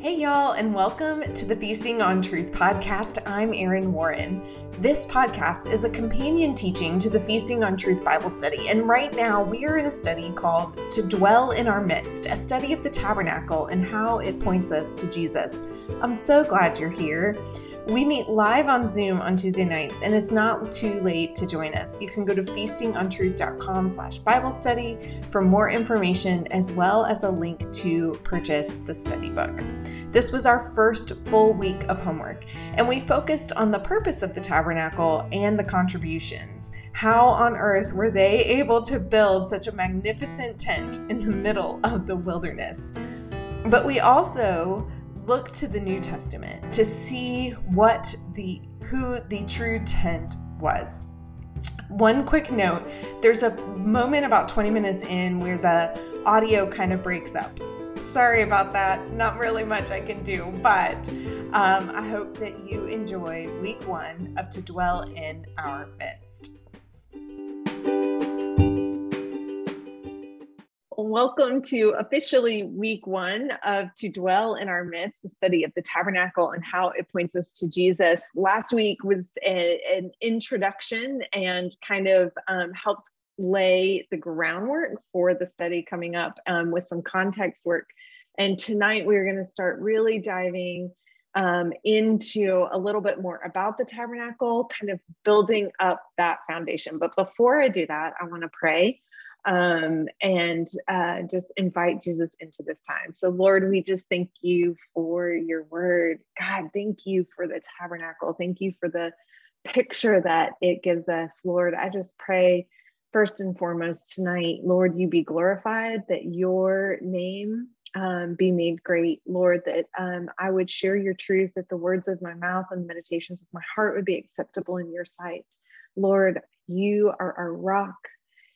Hey, y'all, and welcome to the Feasting on Truth podcast. I'm Erin Warren. This podcast is a companion teaching to the Feasting on Truth Bible study, and right now we are in a study called To Dwell in Our Midst, a study of the tabernacle and how it points us to Jesus. I'm so glad you're here. We meet live on Zoom on Tuesday nights, and it's not too late to join us. You can go to feastingontruth.com slash Bible study for more information, as well as a link to purchase the study book. This was our first full week of homework, and we focused on the purpose of the tabernacle and the contributions. How on earth were they able to build such a magnificent tent in the middle of the wilderness? But we also look to the New Testament to see what the who the true tent was. One quick note, there's a moment about 20 minutes in where the audio kind of breaks up. Sorry about that. Not really much I can do, but um, I hope that you enjoy week one of To Dwell in Our Midst. Welcome to officially week one of To Dwell in Our Midst, the study of the tabernacle and how it points us to Jesus. Last week was a, an introduction and kind of um, helped lay the groundwork for the study coming up um, with some context work. And tonight we're going to start really diving um, into a little bit more about the tabernacle, kind of building up that foundation. But before I do that, I want to pray um, and uh, just invite Jesus into this time. So, Lord, we just thank you for your word. God, thank you for the tabernacle. Thank you for the picture that it gives us. Lord, I just pray first and foremost tonight, Lord, you be glorified, that your name um, be made great, Lord, that um, I would share your truth, that the words of my mouth and the meditations of my heart would be acceptable in your sight. Lord, you are our rock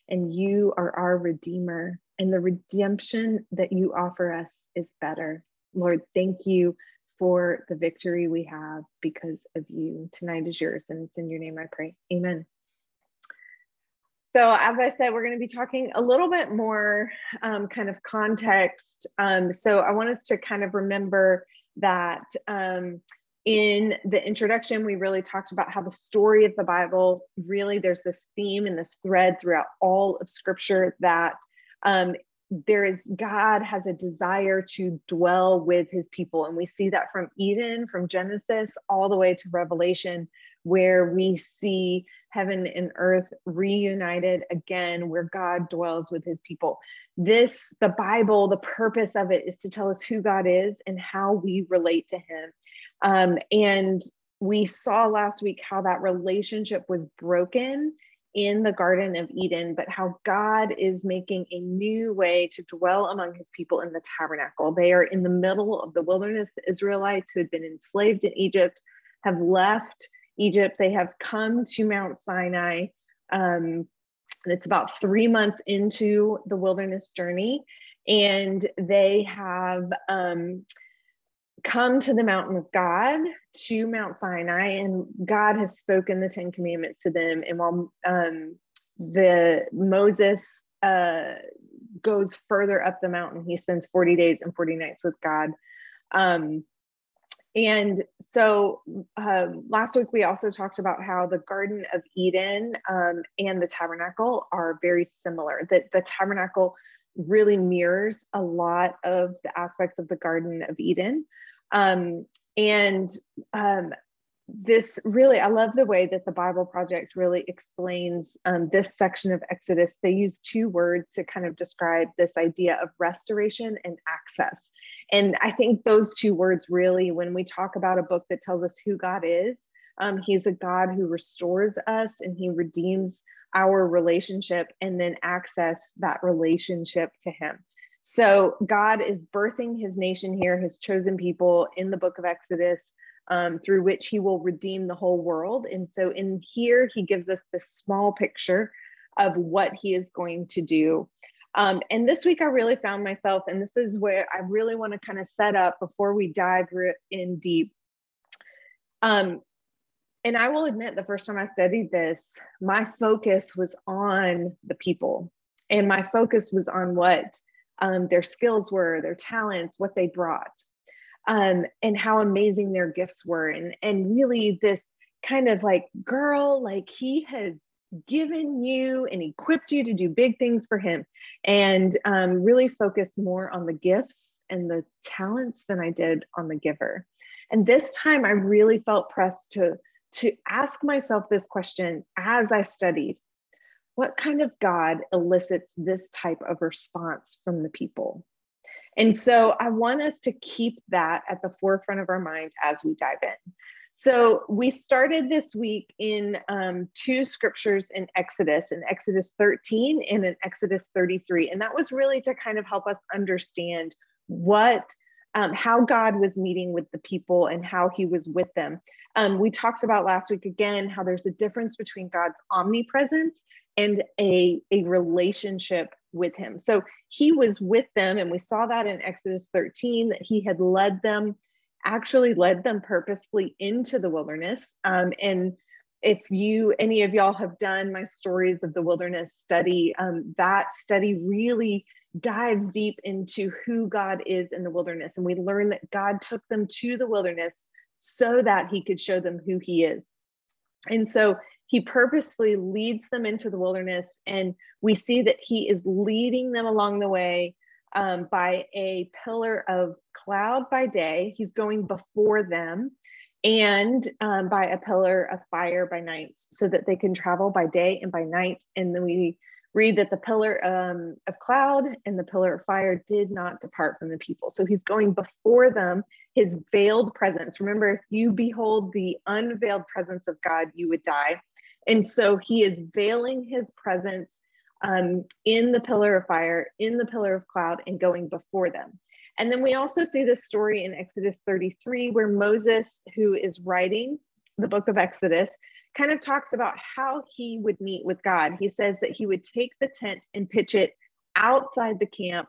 and you are our Redeemer, and the redemption that you offer us is better. Lord, thank you for the victory we have because of you. Tonight is yours, and it's in your name I pray. Amen. So, as I said, we're going to be talking a little bit more um, kind of context. Um, so, I want us to kind of remember that um, in the introduction, we really talked about how the story of the Bible really there's this theme and this thread throughout all of Scripture that um, there is God has a desire to dwell with his people. And we see that from Eden, from Genesis, all the way to Revelation, where we see heaven and earth reunited again, where God dwells with his people. This, the Bible, the purpose of it is to tell us who God is and how we relate to him. Um, and we saw last week how that relationship was broken in the Garden of Eden, but how God is making a new way to dwell among his people in the tabernacle. They are in the middle of the wilderness. The Israelites who had been enslaved in Egypt have left Egypt. They have come to Mount Sinai. Um, and it's about three months into the wilderness journey. And they have um, come to the mountain of God, to Mount Sinai, and God has spoken the Ten Commandments to them. And while um, the Moses uh, goes further up the mountain, he spends 40 days and 40 nights with God. Um, and so uh, last week we also talked about how the Garden of Eden um, and the tabernacle are very similar. That the tabernacle really mirrors a lot of the aspects of the Garden of Eden. Um, and um, this really, I love the way that the Bible Project really explains um, this section of Exodus. They use two words to kind of describe this idea of restoration and access. And I think those two words really, when we talk about a book that tells us who God is, um, He's a God who restores us and He redeems our relationship and then access that relationship to Him. So God is birthing his nation here, his chosen people in the book of Exodus, um, through which he will redeem the whole world. And so in here, he gives us this small picture of what he is going to do. Um, and this week, I really found myself, and this is where I really want to kind of set up before we dive in deep. Um, and I will admit, the first time I studied this, my focus was on the people, and my focus was on what um, their skills were, their talents, what they brought. um, and how amazing their gifts were. And, and really, this kind of like, girl, like he has given you and equipped you to do big things for him, and um, really focused more on the gifts and the talents than I did on the giver. And this time, I really felt pressed to to ask myself this question as I studied what kind of God elicits this type of response from the people? And so I want us to keep that at the forefront of our mind as we dive in. So we started this week in um, two scriptures in Exodus, in Exodus 13 and in Exodus 33. And that was really to kind of help us understand what um, how God was meeting with the people and how he was with them. Um, we talked about last week again how there's a difference between God's omnipresence and a, a relationship with him. So he was with them, and we saw that in Exodus 13 that he had led them, actually led them purposefully into the wilderness. Um, and if you, any of y'all have done my stories of the wilderness study, um, that study really dives deep into who God is in the wilderness. And we learn that God took them to the wilderness so that he could show them who he is. And so he purposefully leads them into the wilderness, and we see that he is leading them along the way um, by a pillar of cloud by day. He's going before them, and um, by a pillar of fire by night, so that they can travel by day and by night. And then we read that the pillar um, of cloud and the pillar of fire did not depart from the people. So he's going before them, his veiled presence. Remember, if you behold the unveiled presence of God, you would die. And so he is veiling his presence um, in the pillar of fire, in the pillar of cloud, and going before them. And then we also see this story in Exodus 33, where Moses, who is writing the book of Exodus, kind of talks about how he would meet with God. He says that he would take the tent and pitch it outside the camp,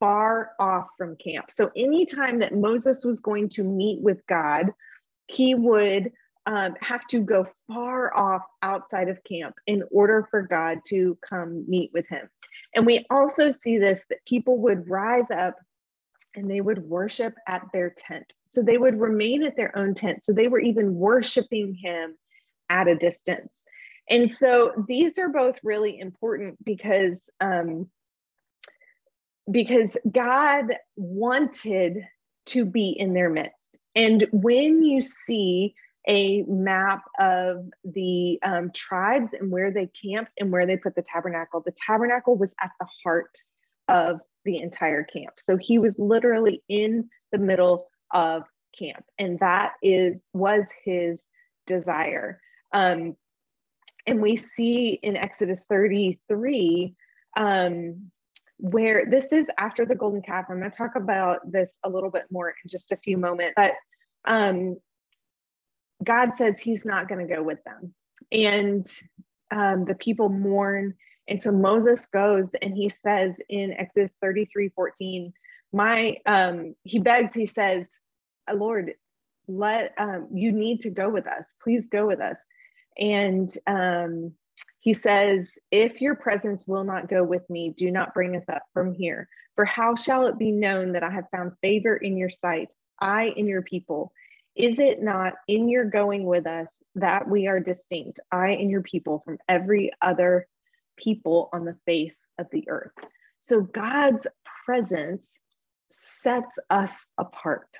far off from camp. So anytime that Moses was going to meet with God, he would um, have to go far off outside of camp in order for God to come meet with him. And we also see this that people would rise up and they would worship at their tent. So they would remain at their own tent. So they were even worshiping him at a distance. And so these are both really important because um, because God wanted to be in their midst. And when you see a map of the um, tribes and where they camped and where they put the tabernacle. The tabernacle was at the heart of the entire camp. So he was literally in the middle of camp, and that is was his desire. Um, and we see in Exodus 33 um, where this is after the golden calf. I'm going to talk about this a little bit more in just a few moments, but um, God says he's not going to go with them. And um, the people mourn. And so Moses goes and he says in Exodus 33 14, my, um, he begs, he says, Lord, let, um, you need to go with us. Please go with us. And um, he says, If your presence will not go with me, do not bring us up from here. For how shall it be known that I have found favor in your sight, I and your people? Is it not in your going with us that we are distinct, I and your people, from every other people on the face of the earth? So God's presence sets us apart.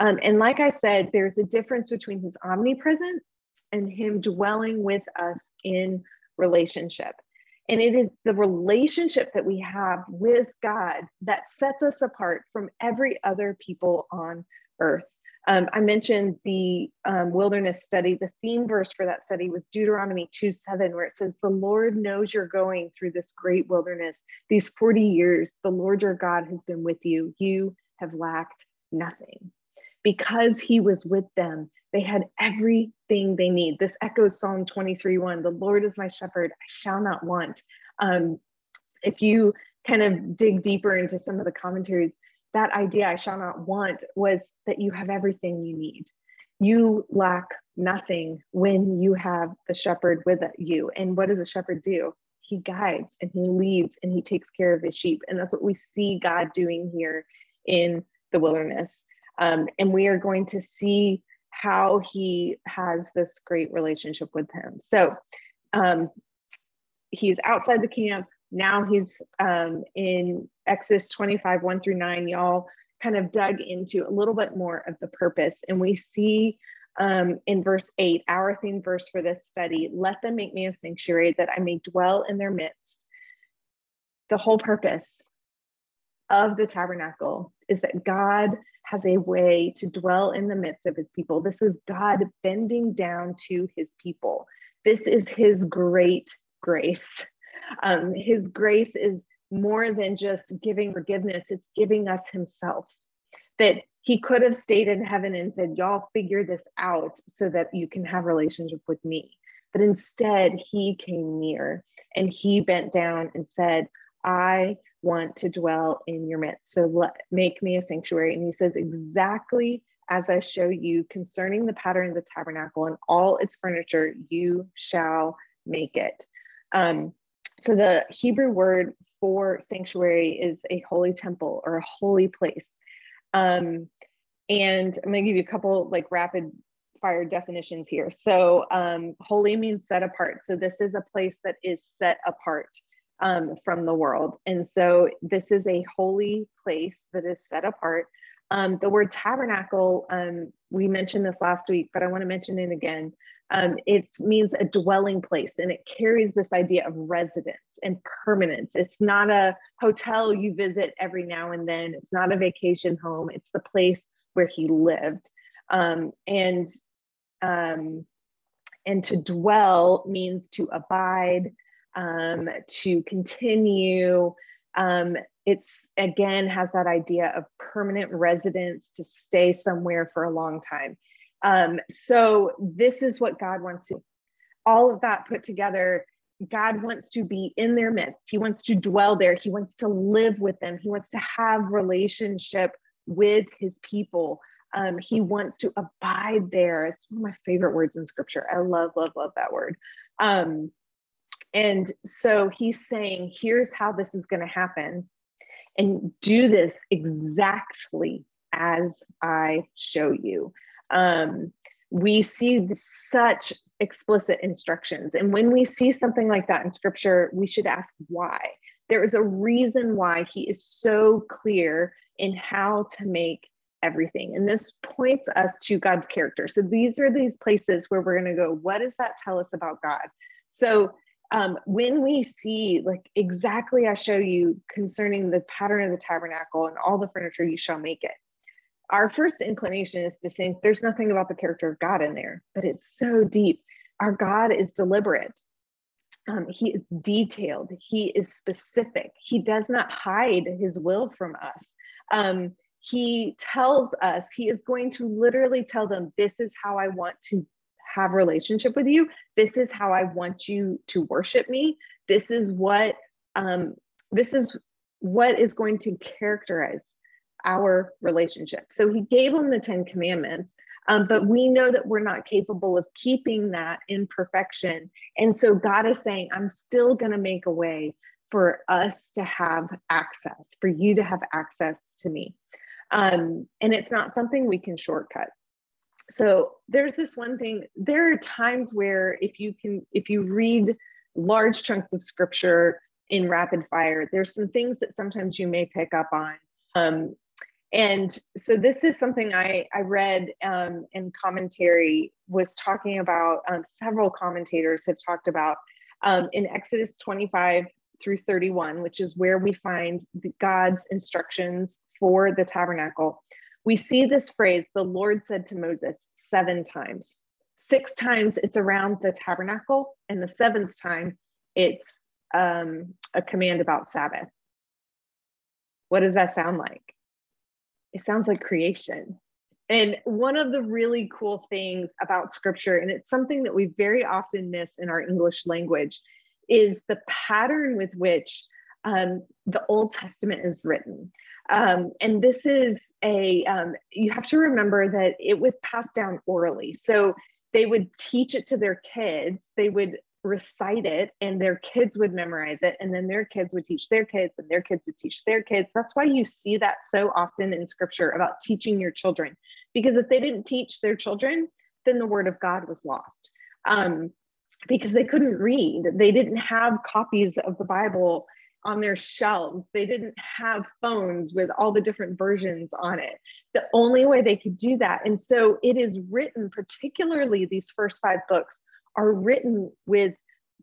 Um, and like I said, there's a difference between his omnipresence and him dwelling with us in relationship. And it is the relationship that we have with God that sets us apart from every other people on earth. Um, I mentioned the um, wilderness study. The theme verse for that study was Deuteronomy 2 7, where it says, The Lord knows you're going through this great wilderness. These 40 years, the Lord your God has been with you. You have lacked nothing. Because he was with them, they had everything they need. This echoes Psalm 23 1. The Lord is my shepherd, I shall not want. Um, if you kind of dig deeper into some of the commentaries, that idea, I shall not want, was that you have everything you need. You lack nothing when you have the shepherd with you. And what does a shepherd do? He guides and he leads and he takes care of his sheep. And that's what we see God doing here in the wilderness. Um, and we are going to see how he has this great relationship with him. So um, he's outside the camp. Now he's um, in Exodus 25, 1 through 9. Y'all kind of dug into a little bit more of the purpose. And we see um, in verse 8, our theme verse for this study let them make me a sanctuary that I may dwell in their midst. The whole purpose of the tabernacle is that God has a way to dwell in the midst of his people. This is God bending down to his people. This is his great grace. Um, his grace is more than just giving forgiveness, it's giving us himself. That he could have stayed in heaven and said, Y'all figure this out so that you can have relationship with me. But instead, he came near and he bent down and said, I want to dwell in your midst. So let, make me a sanctuary. And he says, exactly as I show you concerning the pattern of the tabernacle and all its furniture, you shall make it. Um, so the Hebrew word for sanctuary is a holy temple or a holy place. Um, and I'm going to give you a couple like rapid fire definitions here. So um, holy means set apart. So this is a place that is set apart um, from the world. And so this is a holy place that is set apart. Um, the word tabernacle, um, we mentioned this last week, but I want to mention it again. Um, it means a dwelling place and it carries this idea of residence and permanence. It's not a hotel you visit every now and then, it's not a vacation home, it's the place where he lived. Um, and um, and to dwell means to abide, um, to continue. Um, it's again has that idea of permanent residence to stay somewhere for a long time. Um, so this is what God wants to. All of that put together, God wants to be in their midst. He wants to dwell there. He wants to live with them. He wants to have relationship with his people. Um, he wants to abide there. It's one of my favorite words in scripture. I love, love, love that word. Um, and so he's saying, here's how this is going to happen. And do this exactly as I show you. Um, we see such explicit instructions. And when we see something like that in scripture, we should ask why. There is a reason why he is so clear in how to make everything. And this points us to God's character. So these are these places where we're going to go, what does that tell us about God? So um, when we see like exactly I show you concerning the pattern of the tabernacle and all the furniture you shall make it. Our first inclination is to think there's nothing about the character of God in there, but it's so deep. Our God is deliberate. Um, he is detailed. He is specific. He does not hide his will from us. Um, he tells us he is going to literally tell them, This is how I want to have relationship with you this is how i want you to worship me this is what um, this is what is going to characterize our relationship. So he gave them the 10 commandments um, but we know that we're not capable of keeping that in perfection. And so god is saying i'm still going to make a way for us to have access for you to have access to me. Um, and it's not something we can shortcut. So there's this one thing there are times where if you can if you read large chunks of scripture in rapid fire there's some things that sometimes you may pick up on. Um, and so this is something i i read um, in commentary was talking about um, several commentators have talked about um, in exodus 25 through 31 which is where we find god's instructions for the tabernacle we see this phrase, the Lord said to Moses, seven times. Six times it's around the tabernacle, and the seventh time it's um, a command about Sabbath. What does that sound like? It sounds like creation. And one of the really cool things about scripture, and it's something that we very often miss in our English language, is the pattern with which um, the Old Testament is written. Um, and this is a, um, you have to remember that it was passed down orally. So they would teach it to their kids. They would recite it and their kids would memorize it and then their kids would teach their kids and their kids would teach their kids. That's why you see that so often in scripture about teaching your children because if they didn't teach their children then the word of god was lost. Um, because they couldn't read. They didn't have copies of the bible on their shelves. They didn't have phones with all the different versions on it. The only way they could do that and so it is written particularly these first five books are written with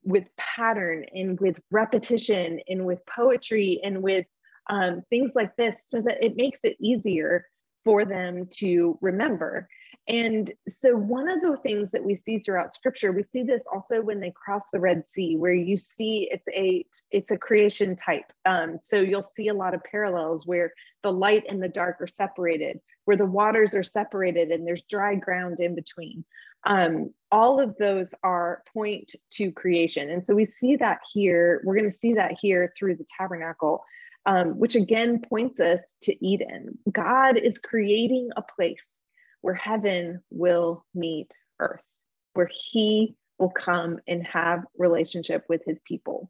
with pattern and with repetition and with poetry and with um, things like this so that it makes it easier for them to remember. And so one of the things that we see throughout scripture we see this also when they cross the red sea where you see it's a it's a creation type. Um, so you'll see a lot of parallels where the light and the dark are separated where the waters are separated and there's dry ground in between um, all of those are point to creation. And so we see that here. We're going to see that here through the tabernacle, um, which again points us to Eden. God is creating a place where heaven will meet earth, where he will come and have relationship with his people.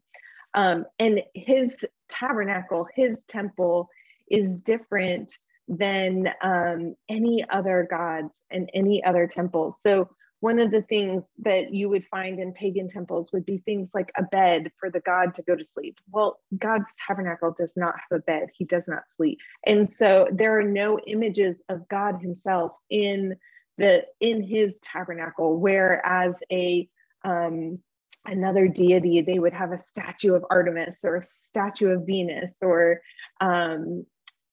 Um, and his tabernacle, his temple is different than um, any other gods and any other temples. So one of the things that you would find in pagan temples would be things like a bed for the god to go to sleep. Well, God's tabernacle does not have a bed, he does not sleep. And so there are no images of God himself in the in his tabernacle whereas a um another deity they would have a statue of Artemis or a statue of Venus or um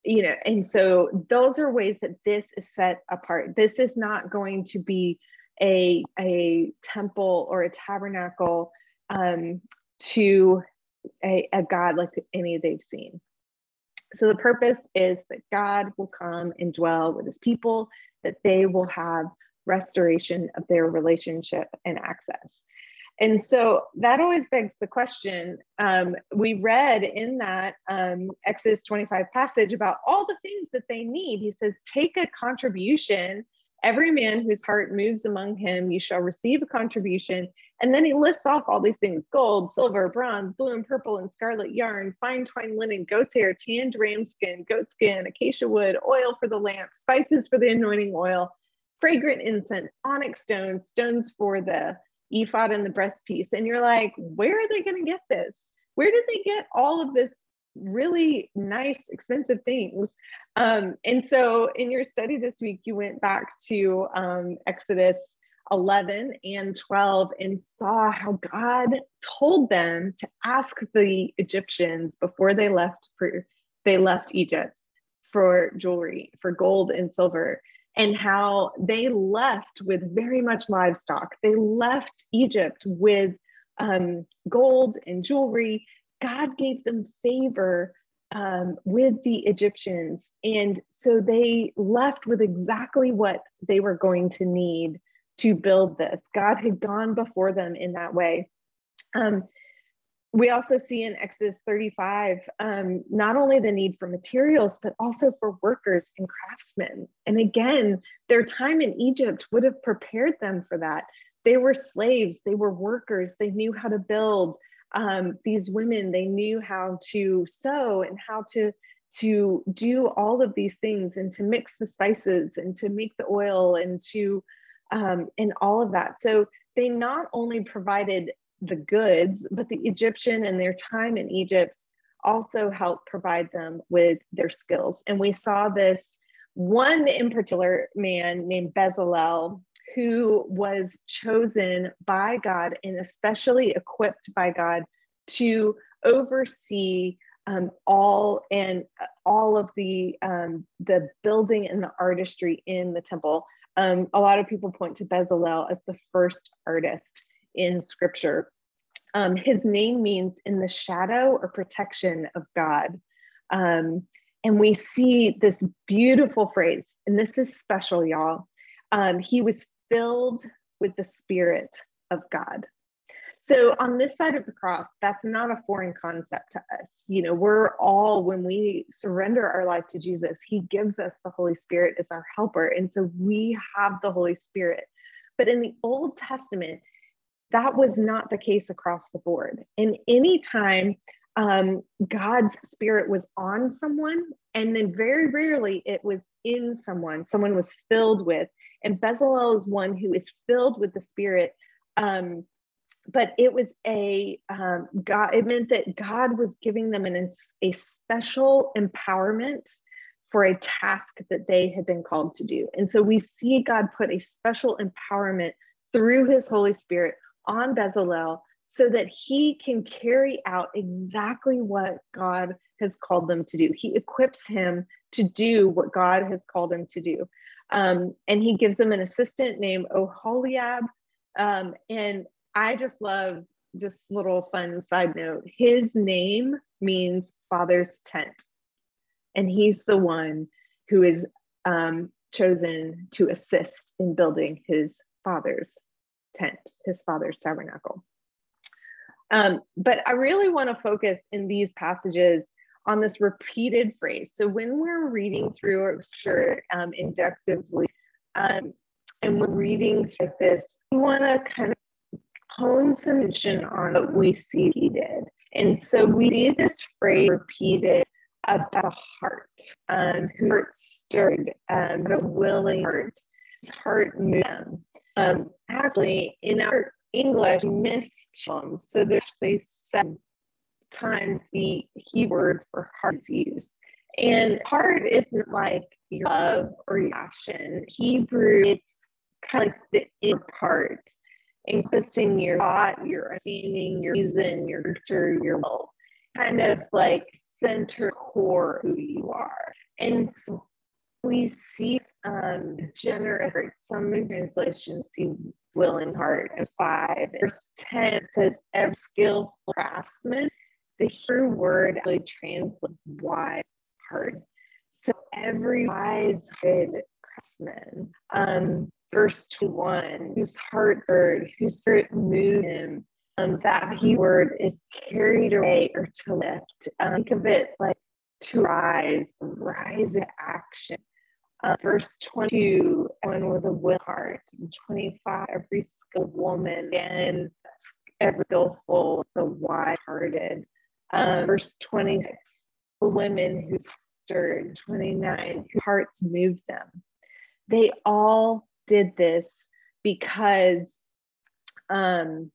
you know and so those are ways that this is set apart this is not going to be a, a temple or a tabernacle um, to a, a God like any they've seen. So the purpose is that God will come and dwell with his people, that they will have restoration of their relationship and access. And so that always begs the question. Um, we read in that um, Exodus 25 passage about all the things that they need. He says, take a contribution Every man whose heart moves among him, you shall receive a contribution. And then he lists off all these things gold, silver, bronze, blue and purple and scarlet yarn, fine twined linen, goat's hair, tanned ram skin, goat skin, acacia wood, oil for the lamp, spices for the anointing oil, fragrant incense, onyx stones, stones for the ephod and the breastpiece. And you're like, where are they going to get this? Where did they get all of this really nice, expensive things. Um, and so in your study this week, you went back to um, Exodus 11 and 12 and saw how God told them to ask the Egyptians before they left for they left Egypt for jewelry, for gold and silver, and how they left with very much livestock. They left Egypt with um, gold and jewelry God gave them favor um, with the Egyptians. And so they left with exactly what they were going to need to build this. God had gone before them in that way. Um, we also see in Exodus 35 um, not only the need for materials, but also for workers and craftsmen. And again, their time in Egypt would have prepared them for that. They were slaves, they were workers, they knew how to build, um, these women they knew how to sew and how to to do all of these things and to mix the spices and to make the oil and to um, and all of that. So they not only provided the goods but the egyptian and their time in egypt also helped provide them with their skills. And we saw this one in particular man named bezalel who was chosen by God and especially equipped by God to oversee um, all and uh, all of the um, the building and the artistry in the temple. Um, a lot of people point to Bezalel as the first artist in Scripture. Um, his name means in the shadow or protection of God. Um, and we see this beautiful phrase, and this is special, y'all. Um, he was filled with the Spirit of God. So on this side of the cross, that's not a foreign concept to us. You know, we're all, when we surrender our life to Jesus, He gives us the Holy Spirit as our helper. And so we have the Holy Spirit. But in the Old Testament, that was not the case across the board. And anytime um, God's spirit was on someone, and then very rarely it was in someone, someone was filled with. And Bezalel is one who is filled with the spirit. Um, but it was a um, God, it meant that God was giving them an, a special empowerment for a task that they had been called to do. And so we see God put a special empowerment through his Holy Spirit on Bezalel so that he can carry out exactly what God has called them to do. He equips him to do what God has called him to do. Um, and he gives him an assistant named Oholiab. Um, and I just love, just little fun side note, his name means father's tent. And he's the one who is um, chosen to assist in building his father's tent, his father's tabernacle. Um, but I really want to focus in these passages on this repeated phrase. So when we're reading through scripture um, inductively, um, and we're reading through this, we want to kind of hone some attention on what we see he did. And so we see this phrase repeated about heart, um, heart stirred, um, a willing heart, his heart moved. Um, actually, in our English, missed. So there's they seven times the Hebrew word for heart is used. And heart isn't like your love or your passion. Hebrew, it's kind of like the inner part, encompassing your thought, your understanding, your reason, your nurture, your will, kind of like center core who you are. And so we see um, generous, some translations see willing heart as five. Verse 10 says, every skillful craftsman. The Hebrew word actually translates wise heart. So every wise good craftsman. Um, verse 21, whose heart heard, whose spirit moved him. Um, that he word is carried away or to lift. Um, think of it like to rise, rise in action. Uh, verse 22, everyone with a will heart. 25, every skilled woman and every skillful, the wide hearted. Uh, verse 26, the women whose stirred. 29, whose hearts moved them. They all did this because um,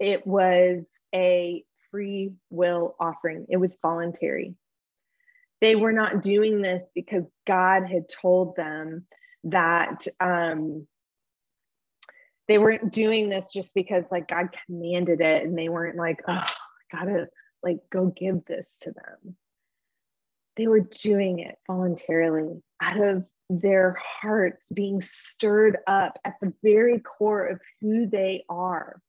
it was a free will offering, it was voluntary they were not doing this because God had told them that um, they weren't doing this just because like God commanded it and they weren't like, oh, I gotta like go give this to them. They were doing it voluntarily out of their hearts being stirred up at the very core of who they are.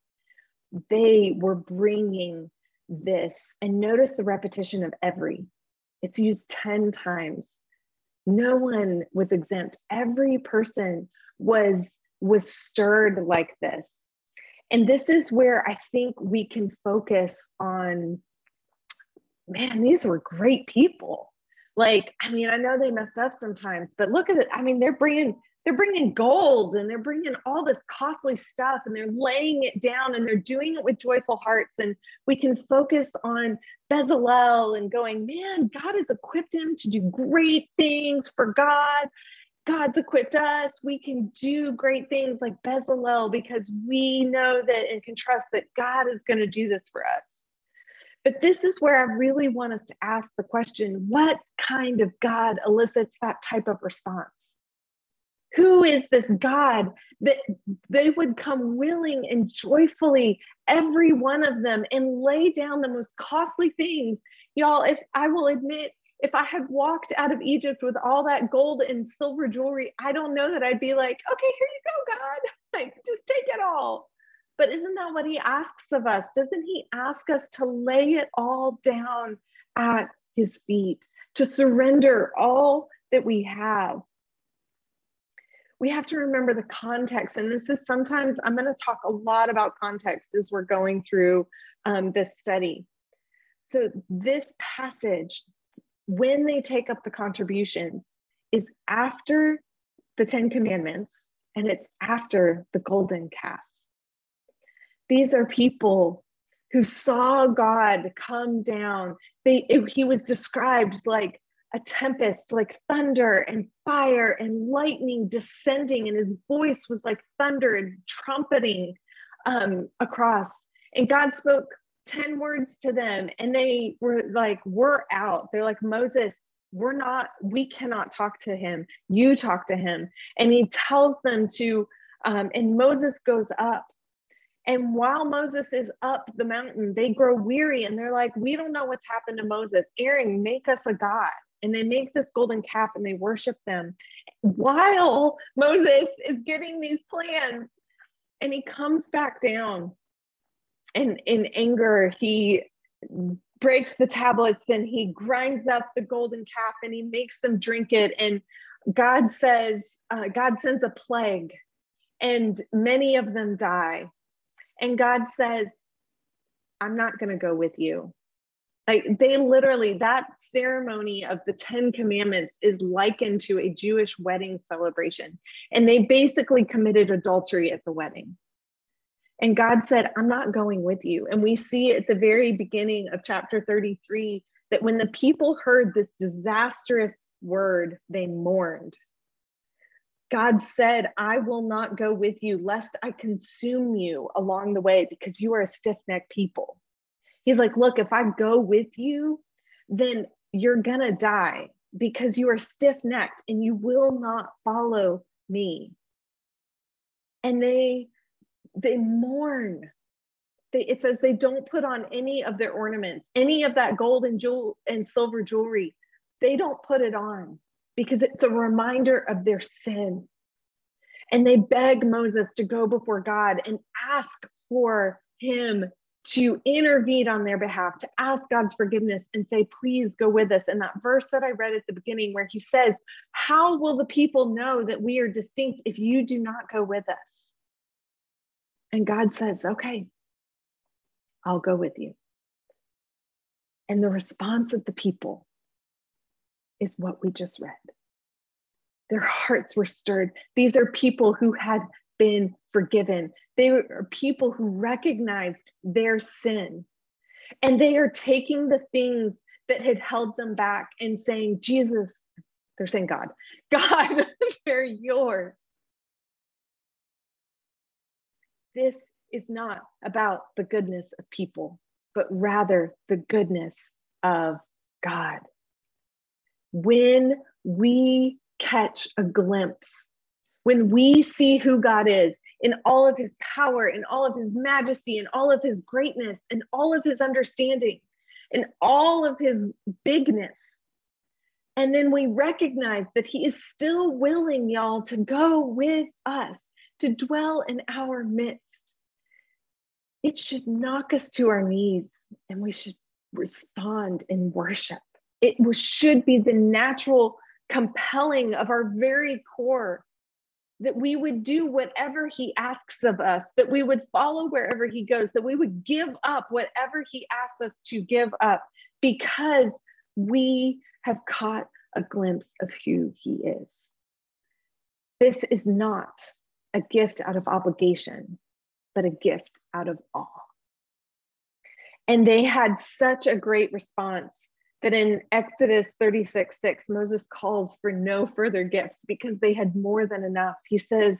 They were bringing this, and notice the repetition of every it's used 10 times. No one was exempt. Every person was was stirred like this. And this is where I think we can focus on man, these were great people. Like, I mean, I know they messed up sometimes, but look at it. I mean, they're bringing they're bringing gold and they're bringing all this costly stuff and they're laying it down and they're doing it with joyful hearts. And we can focus on Bezalel and going, man, God has equipped him to do great things for God. God's equipped us. We can do great things like Bezalel because we know that and can trust that God is going to do this for us. But this is where I really want us to ask the question what kind of God elicits that type of response? who is this God that they would come willing and joyfully, every one of them, and lay down the most costly things? Y'all, if I will admit, if I had walked out of Egypt with all that gold and silver jewelry, I don't know that I'd be like, okay, here you go, God. Like, just take it all. But isn't that what he asks of us? Doesn't he ask us to lay it all down at his feet, to surrender all that we have? we have to remember the context. And this is sometimes, I'm going to talk a lot about context as we're going through um, this study. So, this passage, when they take up the contributions, is after the Ten Commandments and it's after the golden calf. These are people who saw God come down. They, it, he was described like a tempest, like thunder and fire and lightning descending, and his voice was like thunder and trumpeting um, across. And God spoke 10 words to them, and they were like, We're out. They're like, Moses, we're not, we cannot talk to him. You talk to him. And he tells them to, um, and Moses goes up. And while Moses is up the mountain, they grow weary and they're like, We don't know what's happened to Moses. Aaron, make us a God. And they make this golden calf and they worship them while Moses is getting these plans. And he comes back down. And in anger, he breaks the tablets and he grinds up the golden calf and he makes them drink it. And God says, uh, God sends a plague, and many of them die. And God says, I'm not going to go with you. Like they literally, that ceremony of the Ten Commandments is likened to a Jewish wedding celebration. And they basically committed adultery at the wedding. And God said, I'm not going with you. And we see at the very beginning of chapter 33 that when the people heard this disastrous word, they mourned. God said, I will not go with you, lest I consume you along the way, because you are a stiff necked people. He's like, Look, if I go with you, then you're going to die because you are stiff necked and you will not follow me. And they they mourn. They, it says they don't put on any of their ornaments, any of that gold and jewel and silver jewelry. They don't put it on because it's a reminder of their sin. And they beg Moses to go before God and ask for him to intervene on their behalf, to ask God's forgiveness and say, please go with us. And that verse that I read at the beginning, where he says, How will the people know that we are distinct if you do not go with us? And God says, okay, I'll go with you. And the response of the people is what we just read. Their hearts were stirred. These are people who had been forgiven. They are people who recognized their sin. And they are taking the things that had held them back and saying, Jesus, they're saying, God, God, they're yours. this is not about the goodness of people, but rather the goodness of God. When we catch a glimpse, when we see who God is in all of his power, in all of his majesty, in all of his greatness, in all of his understanding, in all of his bigness, and then we recognize that he is still willing, y'all, to go with us, to dwell in our midst it should knock us to our knees and we should respond in worship. It should be the natural compelling of our very core that we would do whatever he asks of us, that we would follow wherever he goes, that we would give up whatever he asks us to give up because we have caught a glimpse of who he is. This is not a gift out of obligation but a gift out of awe. And they had such a great response that in Exodus 36 6, Moses calls for no further gifts because they had more than enough. He says,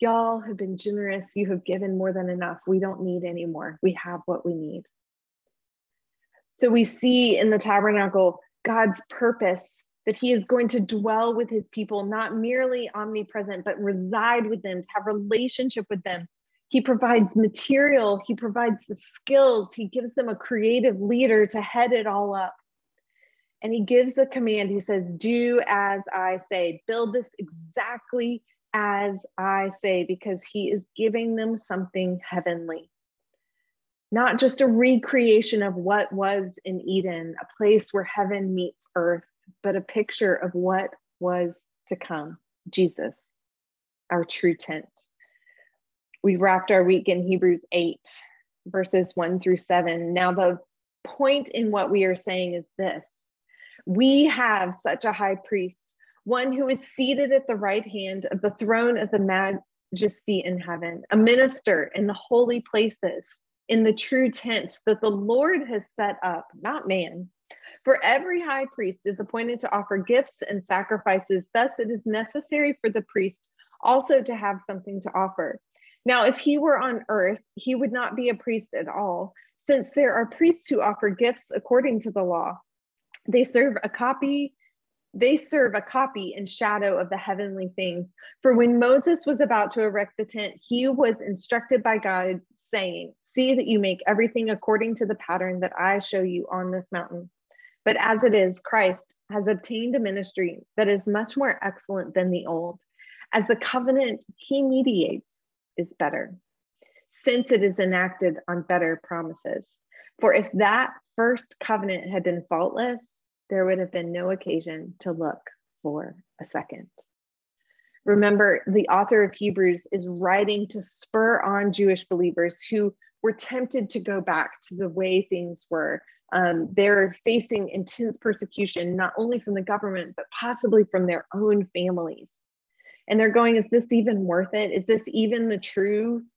Y'all have been generous. You have given more than enough. We don't need any more. We have what we need. So we see in the tabernacle God's purpose that he is going to dwell with his people, not merely omnipresent, but reside with them, to have relationship with them, he provides material, he provides the skills, he gives them a creative leader to head it all up. And he gives a command. He says, Do as I say, build this exactly as I say, because he is giving them something heavenly. Not just a recreation of what was in Eden, a place where heaven meets earth, but a picture of what was to come Jesus, our true tent we wrapped our week in Hebrews 8, verses 1 through 7. Now, the point in what we are saying is this we have such a high priest, one who is seated at the right hand of the throne of the majesty in heaven, a minister in the holy places, in the true tent that the Lord has set up, not man. For every high priest is appointed to offer gifts and sacrifices. Thus, it is necessary for the priest also to have something to offer. Now, if he were on earth, he would not be a priest at all, since there are priests who offer gifts according to the law. They serve a copy they serve a copy and shadow of the heavenly things. For when Moses was about to erect the tent, he was instructed by God, saying, See that you make everything according to the pattern that I show you on this mountain. But as it is, Christ has obtained a ministry that is much more excellent than the old, as the covenant he mediates is better, since it is enacted on better promises. For if that first covenant had been faultless, there would have been no occasion to look for a second. Remember, the author of Hebrews is writing to spur on Jewish believers who were tempted to go back to the way things were. Um, they're facing intense persecution, not only from the government, but possibly from their own families. And they're going, Is this even worth it? Is this even the truth?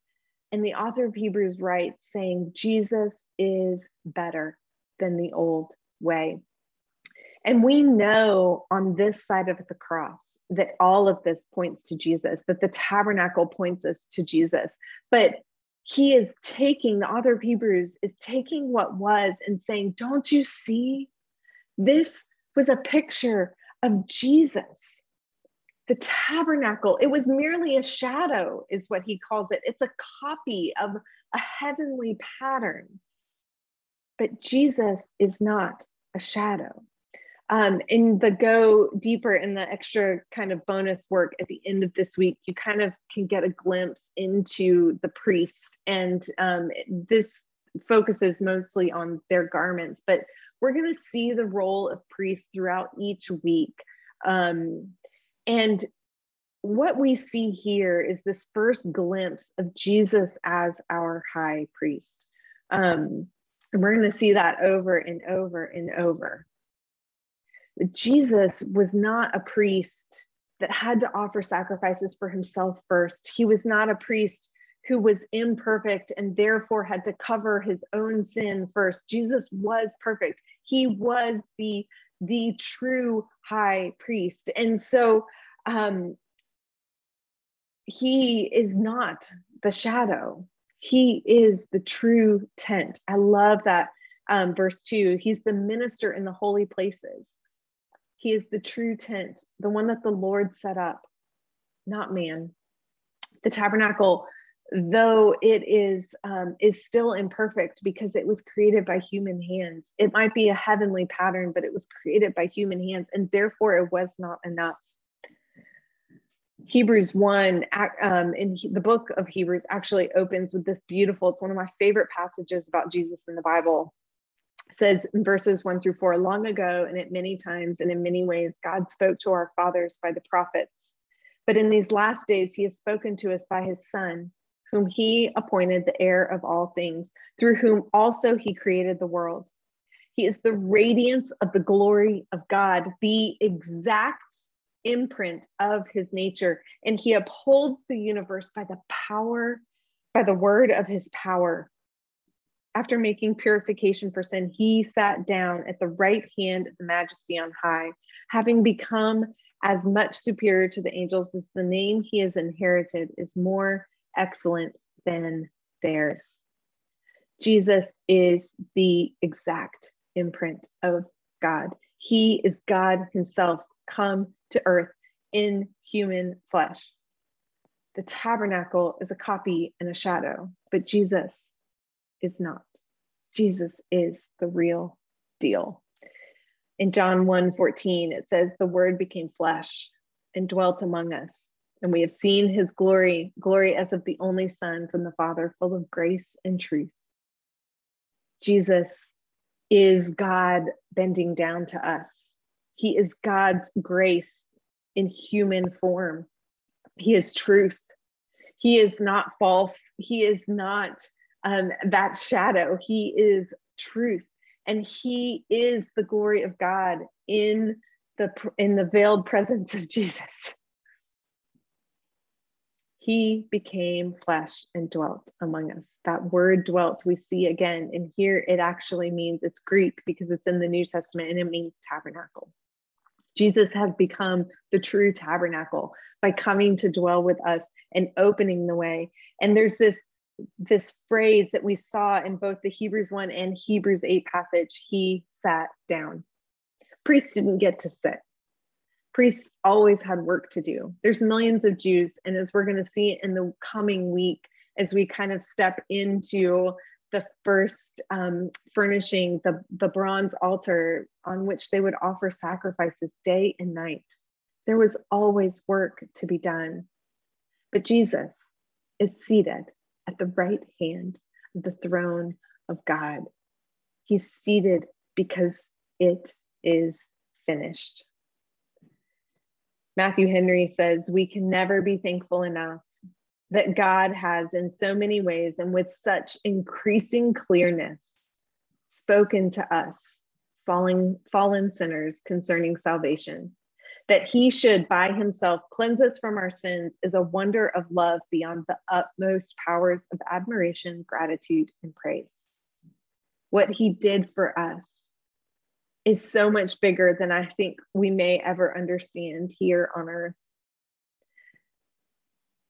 And the author of Hebrews writes, saying, Jesus is better than the old way. And we know on this side of the cross that all of this points to Jesus, that the tabernacle points us to Jesus. But he is taking, the author of Hebrews is taking what was and saying, Don't you see? This was a picture of Jesus. The tabernacle, it was merely a shadow, is what he calls it. It's a copy of a heavenly pattern. But Jesus is not a shadow. Um, in the go deeper in the extra kind of bonus work at the end of this week, you kind of can get a glimpse into the priests. And um, this focuses mostly on their garments, but we're going to see the role of priests throughout each week. Um, and what we see here is this first glimpse of Jesus as our high priest. Um, and we're going to see that over and over and over. Jesus was not a priest that had to offer sacrifices for himself first. He was not a priest who was imperfect and therefore had to cover his own sin first. Jesus was perfect. He was the the true high priest. And so um he is not the shadow. He is the true tent. I love that um, verse two. He's the minister in the holy places. He is the true tent, the one that the Lord set up, not man. The tabernacle, though it is um, is still imperfect because it was created by human hands. It might be a heavenly pattern, but it was created by human hands, and therefore it was not enough. Hebrews 1 um, in the book of Hebrews actually opens with this beautiful, it's one of my favorite passages about Jesus in the Bible says in verses one through four long ago and at many times and in many ways god spoke to our fathers by the prophets but in these last days he has spoken to us by his son whom he appointed the heir of all things through whom also he created the world. He is the radiance of the glory of god the exact imprint of his nature and he upholds the universe by the power by the word of his power. After making purification for sin, he sat down at the right hand of the majesty on high, having become as much superior to the angels as the name he has inherited is more excellent than theirs. Jesus is the exact imprint of God. He is God Himself come to earth in human flesh. The tabernacle is a copy and a shadow, but Jesus is not. Jesus is the real deal. In John 1 14, it says, The word became flesh and dwelt among us, and we have seen his glory, glory as of the only Son from the Father, full of grace and truth. Jesus is God bending down to us. He is God's grace in human form. He is truth. He is not false. He is not um, that shadow. He is truth, and He is the glory of God in the in the veiled presence of Jesus. He became flesh and dwelt among us. That word dwelt, we see again, and here it actually means it's Greek because it's in the New Testament and it means tabernacle. Jesus has become the true tabernacle by coming to dwell with us and opening the way. And there's this this phrase that we saw in both the Hebrews 1 and Hebrews 8 passage, he sat down. Priests didn't get to sit. Priests always had work to do. There's millions of Jews, and as we're going to see in the coming week, as we kind of step into the first um, furnishing the, the bronze altar on which they would offer sacrifices day and night. There was always work to be done. But Jesus is seated at the right hand of the throne of God. He's seated because it is finished. Matthew Henry says, We can never be thankful enough that God has, in so many ways and with such increasing clearness, spoken to us, falling, fallen sinners, concerning salvation. That he should by himself cleanse us from our sins is a wonder of love beyond the utmost powers of admiration, gratitude, and praise. What he did for us is so much bigger than I think we may ever understand here on earth.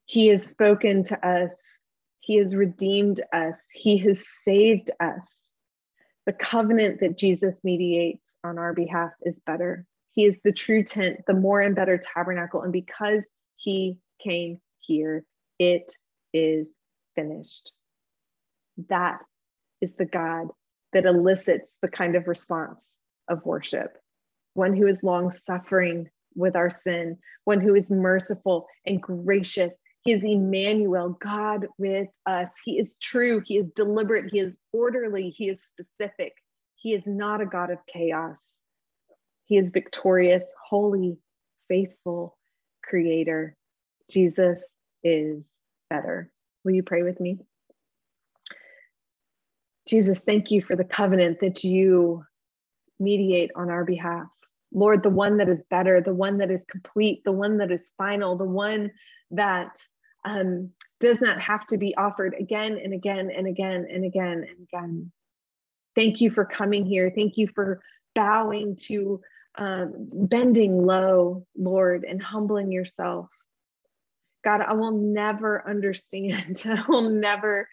He has spoken to us. He has redeemed us. He has saved us. The covenant that Jesus mediates on our behalf is better. He is the true tent, the more and better tabernacle. And because he came here, it is finished. That is the God that elicits the kind of response of worship. One who is long suffering with our sin, one who is merciful and gracious he is Emmanuel, God with us. He is true. He is deliberate. He is orderly. He is specific. He is not a God of chaos. He is victorious, holy, faithful creator. Jesus is better. Will you pray with me? Jesus, thank you for the covenant that you mediate on our behalf. Lord, the one that is better, the one that is complete, the one that is final, the one that um, does not have to be offered again and again and again and again and again. Thank you for coming here. Thank you for bowing to um, bending low, Lord, and humbling yourself. God, I will never understand. I will never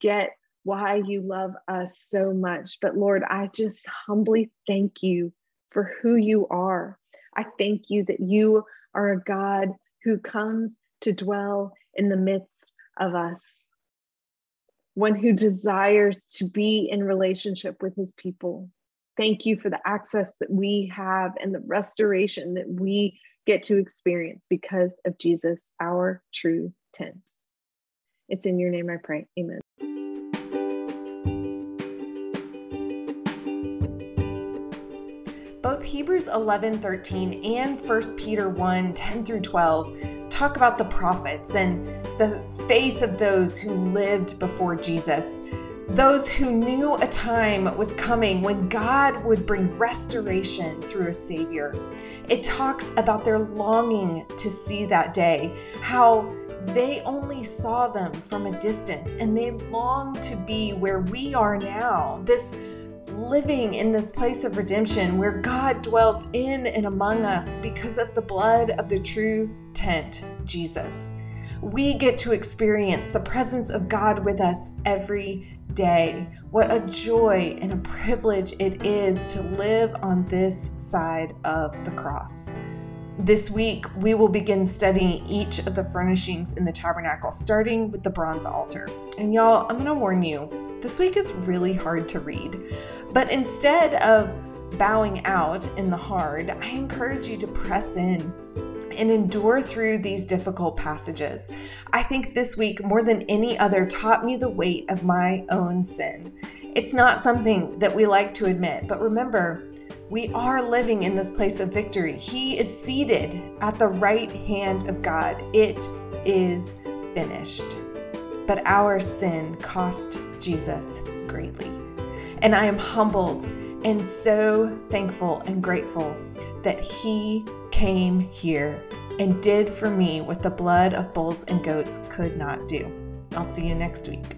get why you love us so much. But Lord, I just humbly thank you for who you are. I thank you that you are a God who comes to dwell in the midst of us, one who desires to be in relationship with his people. Thank you for the access that we have and the restoration that we get to experience because of Jesus, our true tent. It's in your name I pray. Amen. Hebrews 11 13 and 1 Peter 1 10 through 12 talk about the prophets and the faith of those who lived before Jesus, those who knew a time was coming when God would bring restoration through a Savior. It talks about their longing to see that day, how they only saw them from a distance and they longed to be where we are now. This living in this place of redemption where God dwells in and among us because of the blood of the true tent, Jesus. We get to experience the presence of God with us every day. What a joy and a privilege it is to live on this side of the cross. This week, we will begin studying each of the furnishings in the tabernacle, starting with the bronze altar. And y'all, I'm going to warn you, this week is really hard to read. But instead of bowing out in the hard, I encourage you to press in and endure through these difficult passages. I think this week, more than any other, taught me the weight of my own sin. It's not something that we like to admit, but remember, we are living in this place of victory. He is seated at the right hand of God. It is finished. But our sin cost Jesus greatly. And I am humbled and so thankful and grateful that He came here and did for me what the blood of bulls and goats could not do. I'll see you next week.